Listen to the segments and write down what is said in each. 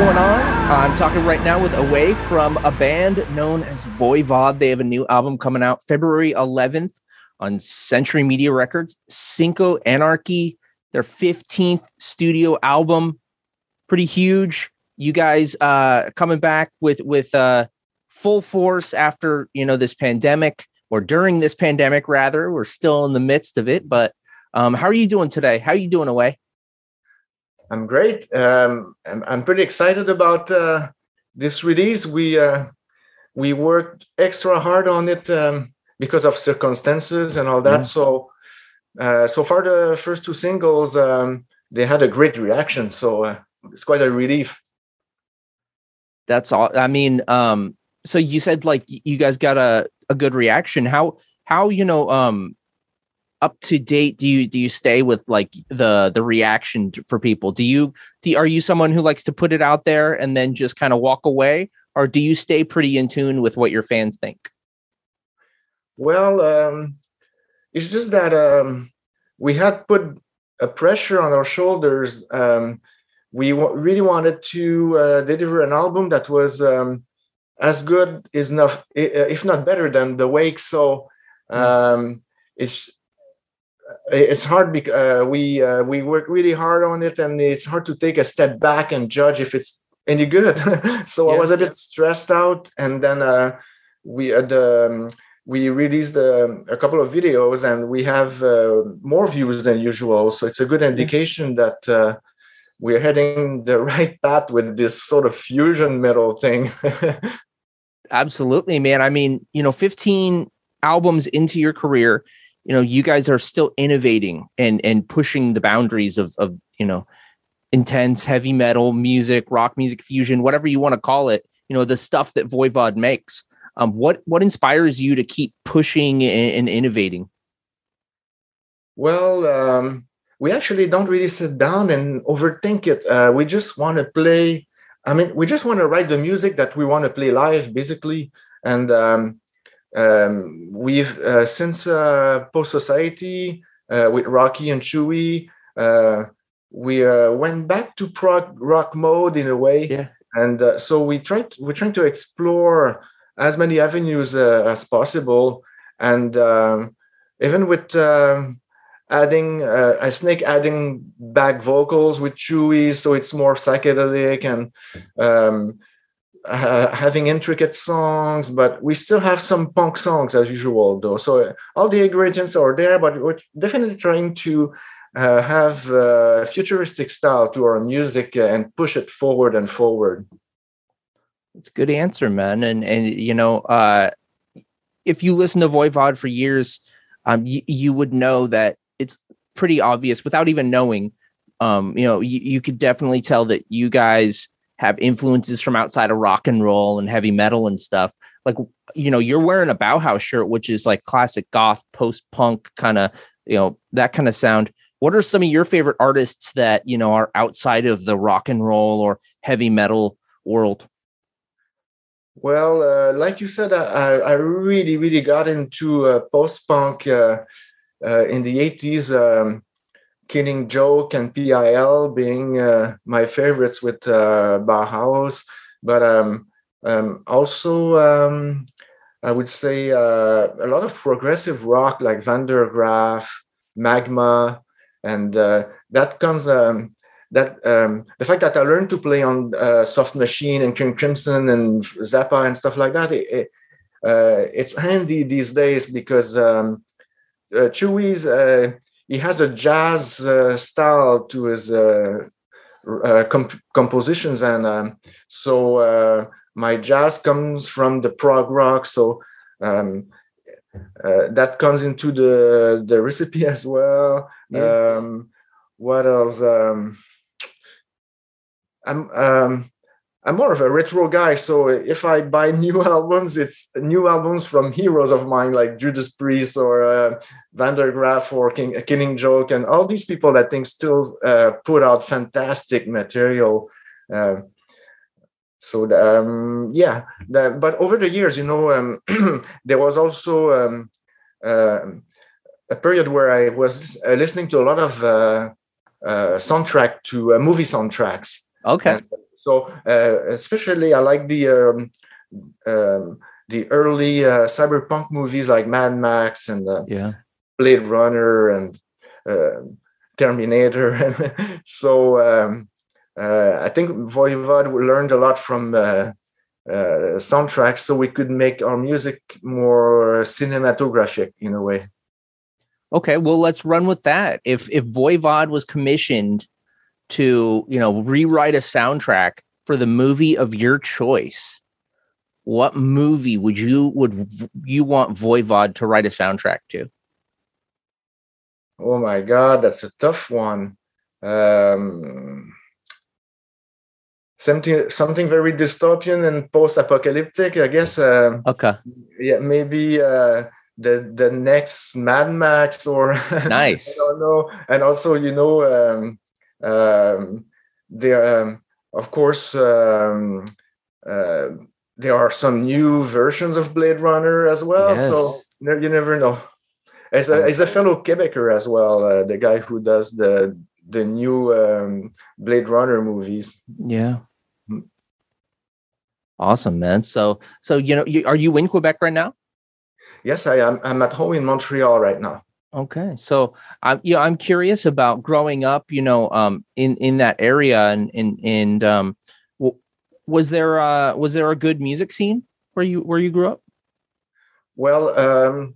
Going on? I'm talking right now with Away from a band known as Voivod. They have a new album coming out February 11th on Century Media Records, Synchro Anarchy, their 15th studio album. Pretty huge. You guys uh coming back with with uh full force after, you know, this pandemic or during this pandemic rather. We're still in the midst of it, but um how are you doing today? How are you doing away? I'm great. Um, I'm, I'm pretty excited about uh, this release. We uh, we worked extra hard on it um, because of circumstances and all that. Yeah. So uh, so far, the first two singles um, they had a great reaction. So uh, it's quite a relief. That's all. I mean, um, so you said like you guys got a, a good reaction. How how you know um up to date do you do you stay with like the the reaction for people? Do you do are you someone who likes to put it out there and then just kind of walk away, or do you stay pretty in tune with what your fans think? Well, um, it's just that um, we had put a pressure on our shoulders. Um, we w- really wanted to uh, deliver an album that was um, as good, is enough, if not better than the Wake. So um, it's it's hard because uh, we uh, we work really hard on it, and it's hard to take a step back and judge if it's any good. so I was a bit yeah. stressed out, and then uh, we had um, we released um, a couple of videos and we have uh, more views than usual so it's a good indication that uh, we're heading the right path with this sort of fusion metal thing Absolutely, man. I mean, you know, 15 albums into your career, you know, you guys are still innovating and and pushing the boundaries of of, you know, intense heavy metal music, rock music fusion, whatever you want to call it, you know, the stuff that Voivod makes. Um what what inspires you to keep pushing and, and innovating? well um, we actually don't really sit down and overthink it uh, we just want to play i mean we just want to write the music that we want to play live basically and um, um, we've uh, since uh, post society uh, with rocky and chewy uh, we uh, went back to prog rock mode in a way Yeah. and uh, so we tried we're trying to explore as many avenues uh, as possible and um, even with um, adding uh, a snake adding back vocals with chewy so it's more psychedelic and um, uh, having intricate songs but we still have some punk songs as usual though so uh, all the ingredients are there but we're definitely trying to uh, have a futuristic style to our music and push it forward and forward It's a good answer, man. And and you know, uh if you listen to Voivod for years, um you, you would know that it's pretty obvious without even knowing. Um, you know, you, you could definitely tell that you guys have influences from outside of rock and roll and heavy metal and stuff. Like, you know, you're wearing a Bauhaus shirt, which is like classic goth, post punk kind of, you know, that kind of sound. What are some of your favorite artists that, you know, are outside of the rock and roll or heavy metal world? Well, uh, like you said, I, I really, really got into uh, post punk uh, uh, in the 80s. Um, Killing Joke and PIL being uh, my favorites with uh, Bauhaus, but um, um, also um, I would say uh, a lot of progressive rock like Van der Graaf, Magma, and uh, that comes um, that um, the fact that I learned to play on uh, Soft Machine and King Crimson and Zappa and stuff like that. It, it, uh, it's handy these days because um, he has a jazz uh, style to his uh, uh, comp- compositions, and um, so uh, my jazz comes from the prog rock. So um, uh, that comes into the the recipe as well. Yeah. Um, what else? Um, I'm um, I'm more of a retro guy, so if I buy new albums, it's new albums from heroes of mine like Judas Priest or uh, Van der Graaf or King, Killing Joke, and all these people that think still uh, put out fantastic material. Uh, so um, yeah, the, but over the years, you know, um, there was also um, uh, a period where I was uh, listening to a lot of uh, soundtrack to movie soundtracks. Okay. And, so uh, especially, I like the um, um, the early uh, cyberpunk movies like Mad Max and uh, yeah. Blade Runner and Terminator. so um, I think Voivod learned a lot from uh, soundtracks so we could make our music more cinematographic in a way. Okay, well, let's run with that. If if Voivod was commissioned to you know rewrite a soundtrack for the movie of your choice what movie would you would you want voivod to write a soundtrack to? Oh my god that's a tough one. Um something something very dystopian and post-apocalyptic i guess uh, okay. yeah maybe uh the the next mad max or nice. i don't know. And also you know um um, there, um, of course, um, uh, there are some new versions of Blade Runner as well. Yes. So you never know. As a, as a fellow Quebecer as well, uh, the guy who does the the new um, Blade Runner movies. Yeah. Mm. Awesome, man. So, so you know, you, are you in Quebec right now? Yes, I am. I'm at home in Montreal right now. Okay, so I'm you know I'm curious about growing up, you know, um, in in that area, and and and um, was there uh was there a good music scene where you where you grew up? Well, um,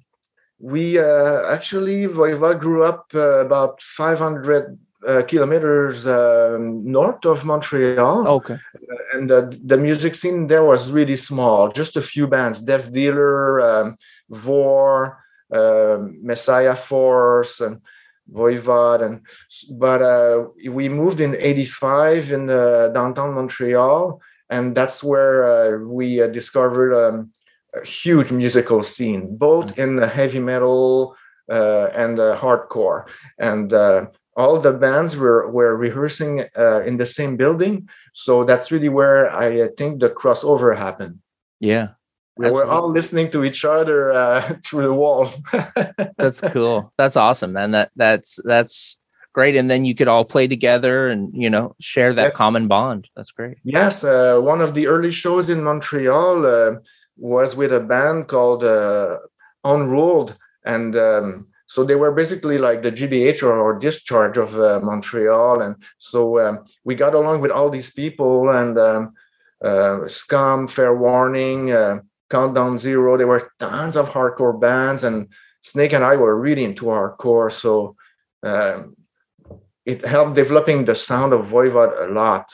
we uh, actually Voivod grew up uh, about 500 uh, kilometers uh, north of Montreal. Okay. And uh, the music scene there was really small, just a few bands, Deaf Dealer, um, Vor, Messiah Force and Voivod, and but uh, we moved in '85 in uh, downtown Montreal, and that's where uh, we uh, discovered um, a huge musical scene, both mm. in the heavy metal uh, and hardcore, and all the bands were were rehearsing in the same building. So that's really where I think the crossover happened. Yeah, we're all listening to each other uh, through the walls. that's cool. That's awesome, man. That that's that's great. And then you could all play together and you know share that yes. common bond. That's great. Yes, uh, one of the early shows in Montreal uh, was with a band called uh, Unruled, and um, so they were basically like the GBH or, or discharge of uh, Montreal, and so um, we got along with all these people and. Um, uh, Scum, Fair Warning, uh, Countdown Zero. There were tons of hardcore bands, and Snake and I were really into hardcore. So um, it helped developing the sound of Voivod a lot.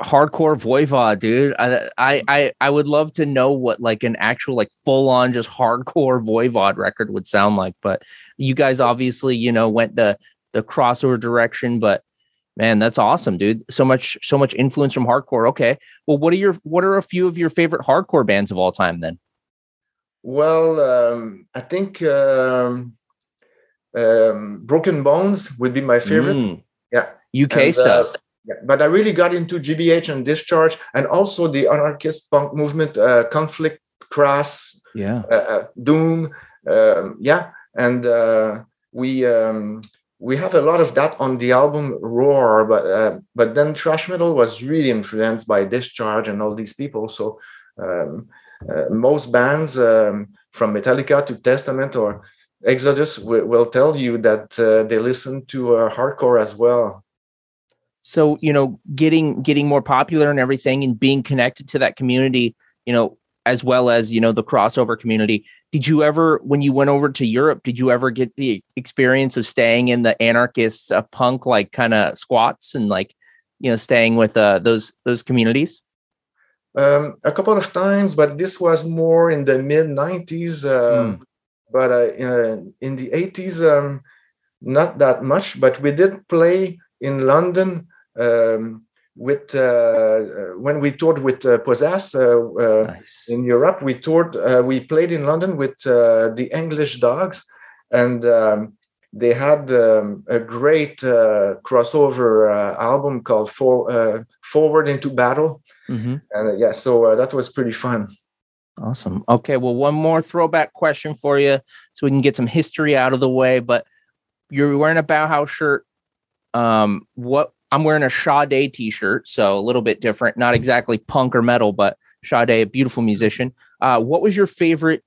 hardcore voivod dude I, I i i would love to know what like an actual like full on just hardcore voivod record would sound like but you guys obviously you know went the the crossover direction but man that's awesome dude. So much so much influence from hardcore. Okay. Well what are your what are a few of your favorite hardcore bands of all time then? Well um i think um, um broken bones would be my favorite. Mm, yeah. Uk And, uh, stuff. Yeah, but I really got into GBH and Discharge, and also the anarchist punk movement, uh, Conflict, Crass, yeah. uh, uh, Doom. Um, yeah, and uh, we um, we have a lot of that on the album Roar, but uh, but then thrash metal was really influenced by Discharge and all these people. So um, uh, most bands um, from Metallica to Testament or Exodus will, tell you that uh, they listen to uh, hardcore as well. so you know getting getting more popular and everything and being connected to that community you know as well as you know the crossover community did you ever when you went over to europe did you ever get the experience of staying in the anarchist uh, punk like kind of squats and like you know staying with uh those those communities Um, a couple of times, but this was more in the mid 90s. Um, But uh, uh, in the 80s, um, not that much. But we did play in London um, with uh, uh, when we toured with uh, Possess uh, uh, nice in Europe. We toured. Uh, we played in London with uh, the English Dogs, and um, they had um, a great uh, crossover uh, album called For, uh, "Forward into Battle." Mhm. and yeah so uh, that was pretty fun Awesome. Okay. Well, one more throwback question for you so we can get some history out of the way. But you're wearing a Bauhaus shirt. Um, what I'm wearing a Sade t shirt. So a little bit different, not exactly punk or metal, but Sade, a beautiful musician. Uh, what was your favorite,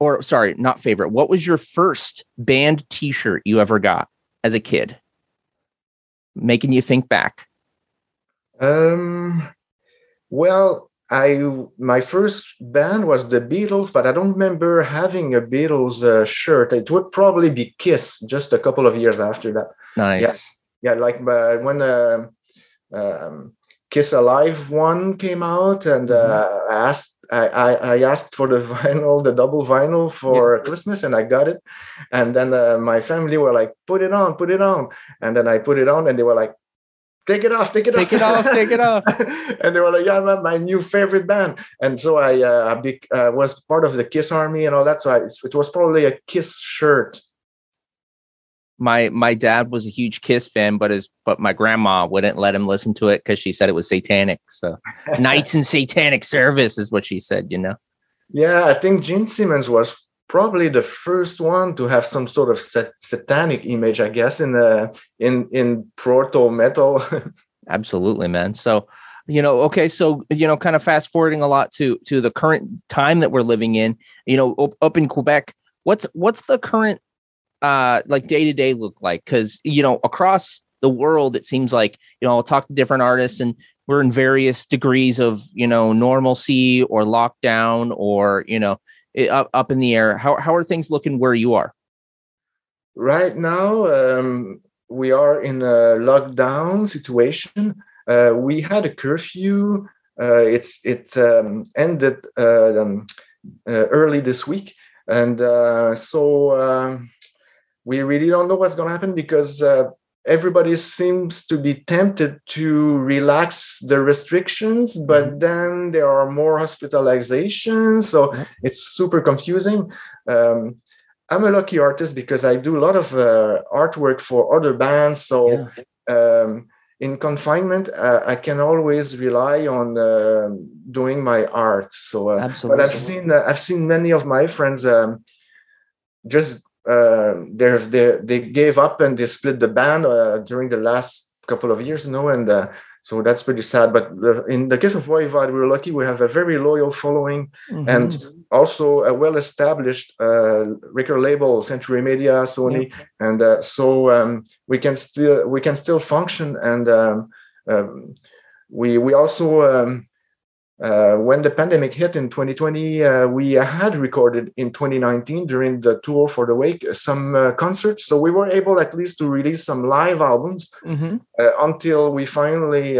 or sorry, not favorite, what was your first band t shirt you ever got as a kid? Making you think back. um well i my first band was the beatles but i don't remember having a beatles uh, shirt it would probably be kiss just a couple of years after that Nice. yeah like uh, when uh, um, kiss alive one came out and uh, i asked I, I, I asked for the vinyl, the double vinyl for Christmas, and I got it. And then uh, my family were like, "Put it on, put it on." And then I put it on, and they were like, "Take it off, take it Take off, it off, take it off. and they were like, "Yeah, man, my new favorite band." And so I uh, bec- uh, was part of the Kiss Army and all that. So I, it was probably a Kiss shirt. My my dad was a huge Kiss fan, but his but my grandma wouldn't let him listen to it because she said it was satanic. So knights in satanic service is what she said. You know. Yeah, I think Gene Simmons was probably the first one to have some sort of sat- satanic image, I guess, in the in in proto metal. Absolutely, man. So, you know, okay, so you know, kind of fast forwarding a lot to to the current time that we're living in. You know, up, up in Quebec, what's what's the current uh like day to day look like? Because you know, across the world, it seems like you know, I'll talk to different artists, and we're in various degrees of you know normalcy or lockdown or you know up up in the air. How how are things looking where you are? right now, um, we are in a lockdown situation. Uh, we had a curfew. Uh, it's it um, ended uh, um, uh, early this week, and uh, so um, we really don't know what's going to happen because uh, everybody seems to be tempted to relax the restrictions, but then there are more hospitalizations, so Yep. it's super confusing. Um, I'm a lucky artist because I do a lot of uh, artwork for other bands. So um, in confinement, uh, I can always rely on uh, doing my art. So, uh, but I've seen uh, I've seen many of my friends um, just uh, they they they gave up and they split the band uh, during the last couple of years, you know, and uh, so that's pretty sad. But uh, in the case of Voivod, we're lucky. We have a very loyal following and also a well-established uh, record label, Century Media, Sony, and uh, so um, we can still we can still function, and um, um, we we also um, uh, when the pandemic hit in 2020, uh, we had recorded in 2019 during the tour for the Wake some uh, concerts. So we were able at least to release some live albums mm-hmm. Uh, until we finally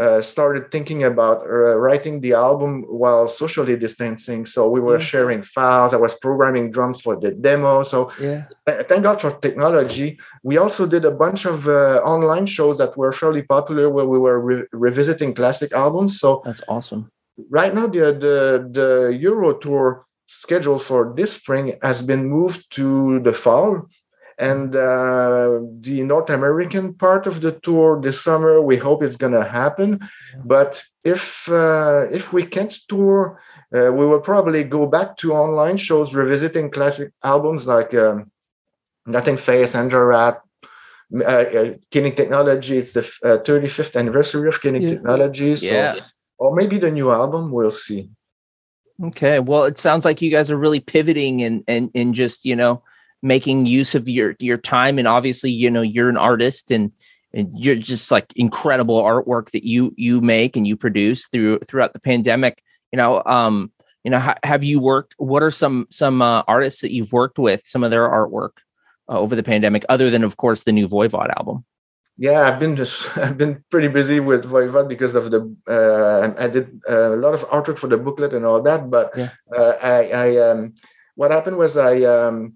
uh, started thinking about uh, writing the album while socially distancing. So we were yeah. sharing files. I was programming drums for the demo. So yeah. thank God for technology. We also did a bunch of uh, online shows that were fairly popular where we were re- revisiting classic albums. So that's awesome. Right now, the the the Euro tour schedule for this spring has been moved to the fall and uh, the North American part of the tour this summer, we hope it's going to happen. But if uh, if we can't tour, uh, we will probably go back to online shows revisiting classic albums like um, Nothing Face, Angel Rat, uh, uh, Killing Technology. It's the 35th uh, anniversary of Killing yeah. Technology. So, yeah. Or maybe the new album. We'll see. Okay. Well, it sounds like you guys are really pivoting and and and just you know making use of your your time and obviously you know you're an artist and and you're just like incredible artwork that you you make and you produce through throughout the pandemic you know um you know ha- have you worked what are some some uh, artists that you've worked with some of their artwork uh, over the pandemic other than of course the new voivod album yeah i've been just i've been pretty busy with voivod because of the uh, i did uh, a lot of artwork for the booklet and all that but yeah. Uh, i i um what happened was i um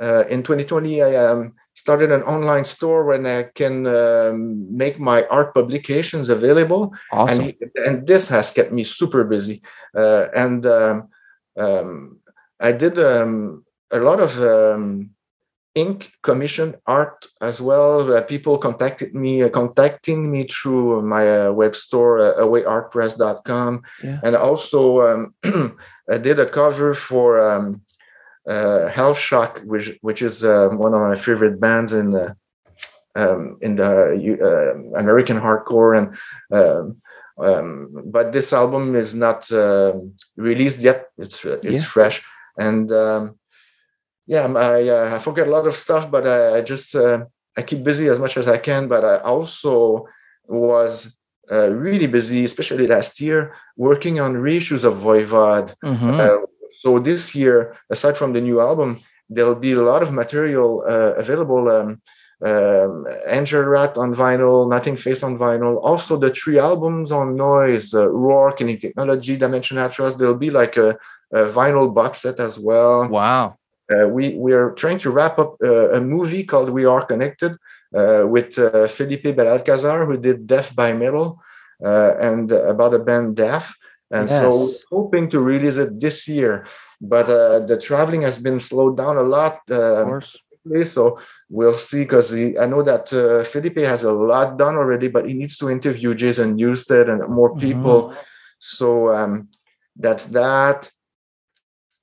uh, in 2020, I um, started an online store when I can um, make my art publications available. Awesome. And, and this has kept me super busy. Uh, and um, um I did um, a lot of um, ink commission art as well. Uh, people contacted me, uh, contacting me through my uh, web store, uh, awayartpress.com. Yeah. And also I did a cover for uh, Hellshock, which which is uh, one of my favorite bands in the um, in the uh, American hardcore, and um, um, but this album is not uh, released yet. It's it's yeah. fresh, and um, yeah, I uh, I forget a lot of stuff, but I, I just uh, I keep busy as much as I can. But I also was uh, really busy, especially last year, working on reissues of Voivod, mm-hmm. uh, so this year, aside from the new album, there'll be a lot of material uh, available. Um, um, Angel Rat on vinyl, Nothing Face on vinyl. Also, the three albums on Noise, uh, Roar, Killing Technology, Dimension Hatröss. There'll be like a, a vinyl box set as well. Wow. Uh, we we are trying to wrap up uh, a movie called We Are Connected uh, with uh, Felipe Belalcazar, who did Death by Metal, uh, and about a band Death and yes. so hoping to release it this year but uh, the traveling has been slowed down a lot uh, so we'll see because i know that uh, felipe has a lot done already but he needs to interview jason newsted and more mm-hmm. people mm-hmm. so um, that's that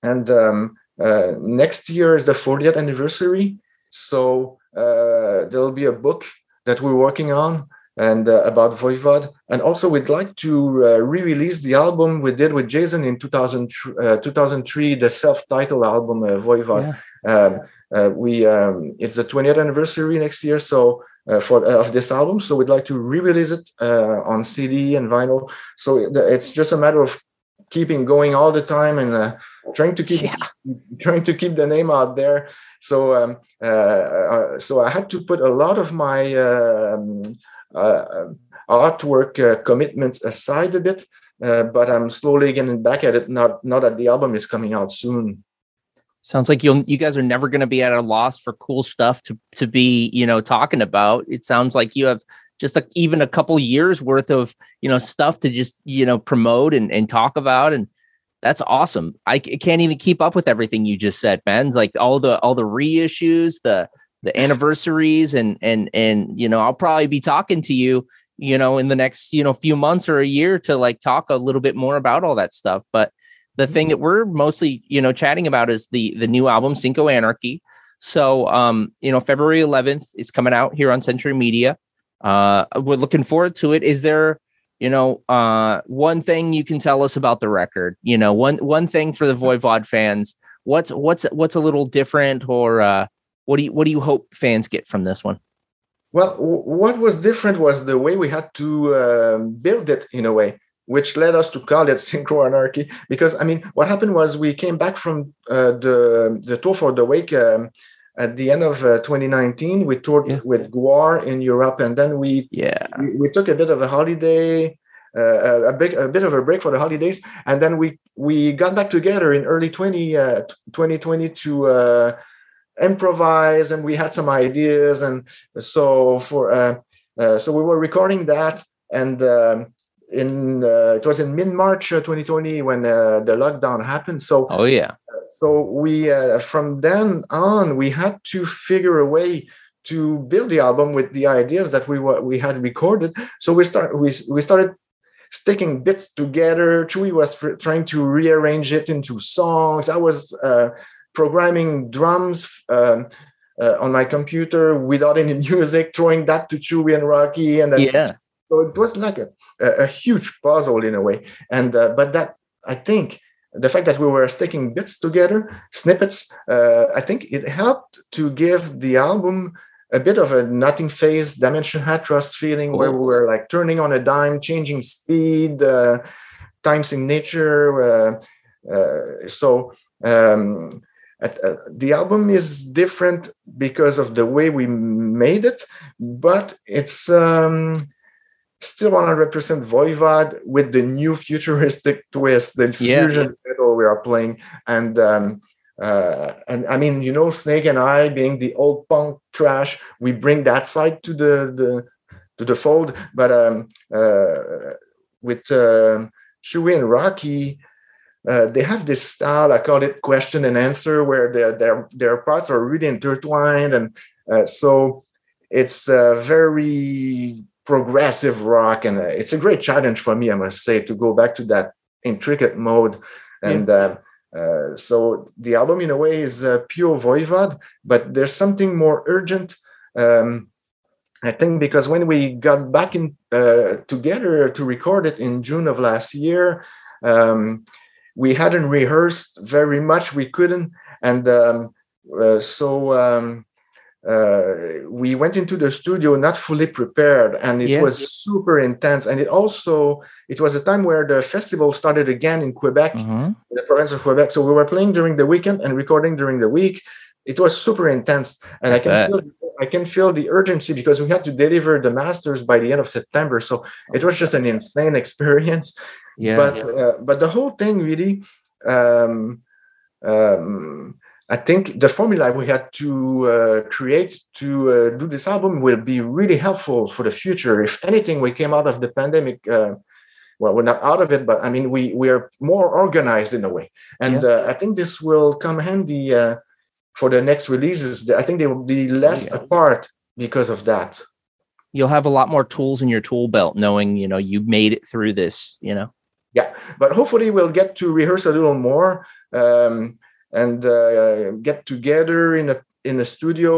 and um, uh, next year is the 40th anniversary so uh, there'll be a book that we're working on and uh, about Voivod. And also, we'd like to uh, re-release the album we did with Jason in 2000, uh, 2003, the self-titled album uh, Voivod. Yeah. Um, uh, we um, it's the 20th anniversary next year, so uh, for of this album. So we'd like to re-release it on CD and vinyl. So it's just a matter of keeping going all the time and trying to keep yeah. trying to keep the name out there. So um, so I had to put a lot of my um, uh, artwork uh, commitments aside a bit, uh, but I'm slowly getting back at it. Not not that the album is coming out soon. Sounds like you you guys are never going to be at a loss for cool stuff to to be you know talking about. It sounds like you have just a, even a couple years worth of you know stuff to just you know promote and, and talk about and that's awesome I, can't even keep up with everything you just said man it's like all the all the reissues the the anniversaries and and and you know i'll probably be talking to you you know in the next you know few months or a year to like talk a little bit more about all that stuff. But the thing mm-hmm. that we're mostly you know chatting about is the the new album synchro anarchy. So um you know february 11th it's coming out here on century media. Uh we're looking forward to it. Is there you know uh one thing you can tell us about the record? You know one one thing for the voivod fans. What's what's what's a little different or uh what do you what do you hope fans get from this one? Well, what was different was the way we had to um, build it in a way. which led us to call it Synchro Anarchy. Because I mean, what happened was we came back from uh, the the tour for the wake um, at the end of uh, 2019. We toured Yeah. with Gwar in Europe, and then we Yeah. we, we took a bit of a holiday. Uh, a big, a bit of a break for the holidays, and then we we got back together in early 20, uh, 2020 to uh, improvise, and we had some ideas, and so for uh, uh, so we were recording that, and um, in uh, it was in mid March 2020 when uh, the lockdown happened. So Oh yeah. so we uh, from then on we had to figure a way to build the album with the ideas that we were we had recorded. So we start we we started sticking bits together. Chewy was trying to rearrange it into songs. I was uh, programming drums um, uh, on my computer without any music, throwing that to Chewy and Rocky, and then Yeah. so it was like a, a, huge puzzle in a way and uh, but that i think the fact that we were sticking bits together snippets uh, i think it helped to give the album a bit of a nothing face dimension hatröss feeling where we were like turning on a dime changing speed uh, time signature uh, uh, so um, at- uh, the album is different because of the way we made it but it's um, still 100% Voivod with the new futuristic twist, the Yeah. fusion metal we are playing, and um, uh, and I mean, you know, Snake and I, being the old punk trash, we bring that side to the the to the fold. But um, uh, with uh, Chewy and Rocky, uh, they have this style. I call it question and answer, where their their their parts are really intertwined, and uh, so it's uh, very progressive rock, and uh, it's a great challenge for me, I must say, to go back to that intricate mode. And uh, uh, so the album, in a way, is uh, pure Voivod, but there's something more urgent. Um, I think because when we got back in uh, together to record it in June of last year, um, we hadn't rehearsed very much. We couldn't, and um, uh, so um, uh, we went into the studio not fully prepared, and it Yeah. was super intense. And it also it was a time where the festival started again in Quebec, Mhm. in the province of Quebec. So we were playing during the weekend and recording during the week. It was super intense, and I, I can feel, I can feel the urgency because we had to deliver the masters by the end of September. So it was just an insane experience. Yeah. but uh, but the whole thing really, um, um, I think the formula we had to uh, create to uh, do this album will be really helpful for the future. If anything, we came out of the pandemic. Uh, well, we're not out of it, but I mean, we we are more organized in a way, and uh, I think this will come handy uh, for the next releases. I think they will be less Yeah. apart because of that. You'll have a lot more tools in your tool belt, knowing you know you made it through this. You know. Yeah but hopefully we'll get to rehearse a little more um, and uh, get together in a in a studio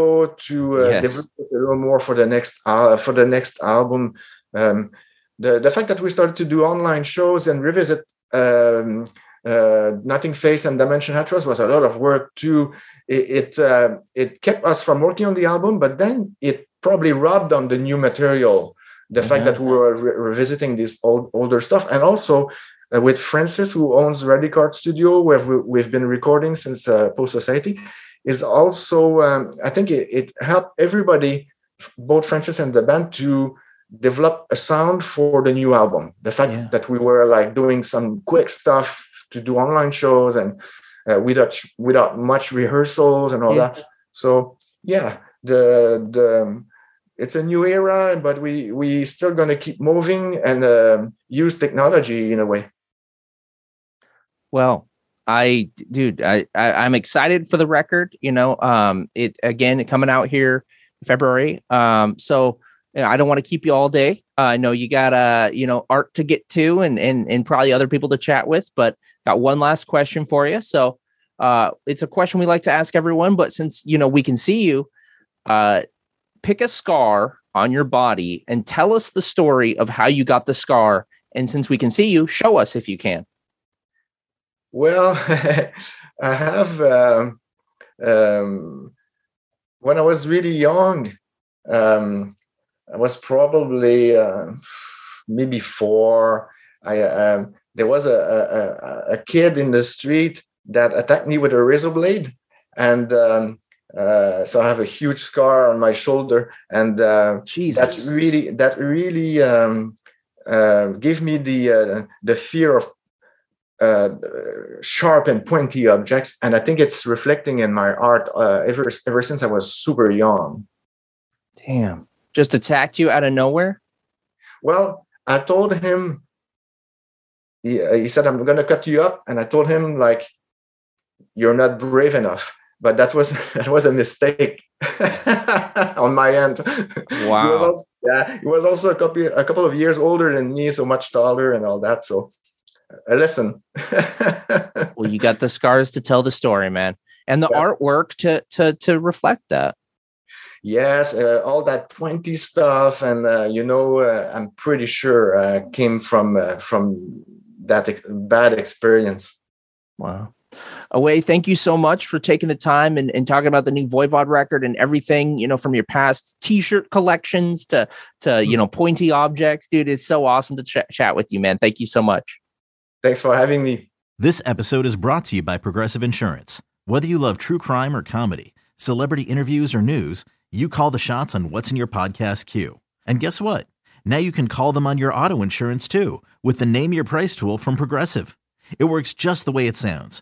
to uh, Yes. develop a little more for the next uh, for the next album um, the the fact that we started to do online shows and revisit um, uh, Nothing Face and Dimension Hatröss was a lot of work too. It it, uh, it kept us from working on the album, but then it probably robbed on the new material. The fact that we were re- revisiting this old older stuff, and also uh, with Francis, who owns Radicard Studio, where we, we've been recording since uh, Post Society, is also um, I think it, it helped everybody, both Francis and the band, to develop a sound for the new album. The fact Yeah. that we were like doing some quick stuff to do online shows and uh, without without much rehearsals and all Yeah. that. So yeah, the the it's a new era, but we we still gonna keep moving and um, use technology in a way. Well, I, dude, I, I I'm excited for the record. You know, um, it again coming out here February. Um, so you know, I don't want to keep you all day. Uh, I know you got uh, you know, art to get to and and and probably other people to chat with, but got one last question for you. So, uh, it's a question we like to ask everyone, but since you know we can see you, uh, pick a scar on your body and tell us the story of how you got the scar. And since we can see you, show us if you can. Well, I have um, um, when I was really young, um, I was probably uh, maybe four. I um, there was a, a, a kid in the street that attacked me with a razor blade, and um, uh, so I have a huge scar on my shoulder, and uh, that really that really um, uh, gave me the uh, the fear of uh, sharp and pointy objects, and I think it's reflecting in my art uh, ever ever since I was super young. Damn. Just attacked you out of nowhere? Well, I told him. He, he said, "I'm going to cut you up," and I told him like, "You're not brave enough." But that was that was a mistake on my end. Wow. he was also, yeah, he was also a couple a couple of years older than me, so much taller and all that. So, a lesson. well, you got the scars to tell the story, man, and the Yeah. artwork to to to reflect that. yes, uh, all that pointy stuff, and uh, you know, uh, I'm pretty sure uh, came from uh, from that ex- bad experience. Wow. Away, thank you so much for taking the time and, and talking about the new Voivod record and everything, you know, from your past t-shirt collections to to you know pointy objects. Dude, it's so awesome to ch- chat with you, man. Thank you so much. Thanks for having me. This episode is brought to you by Progressive Insurance. Whether you love true crime or comedy, celebrity interviews or news, you call the shots on what's in your podcast queue. And guess what? Now you can call them on your auto insurance too with the Name Your Price tool from Progressive. It works just the way it sounds.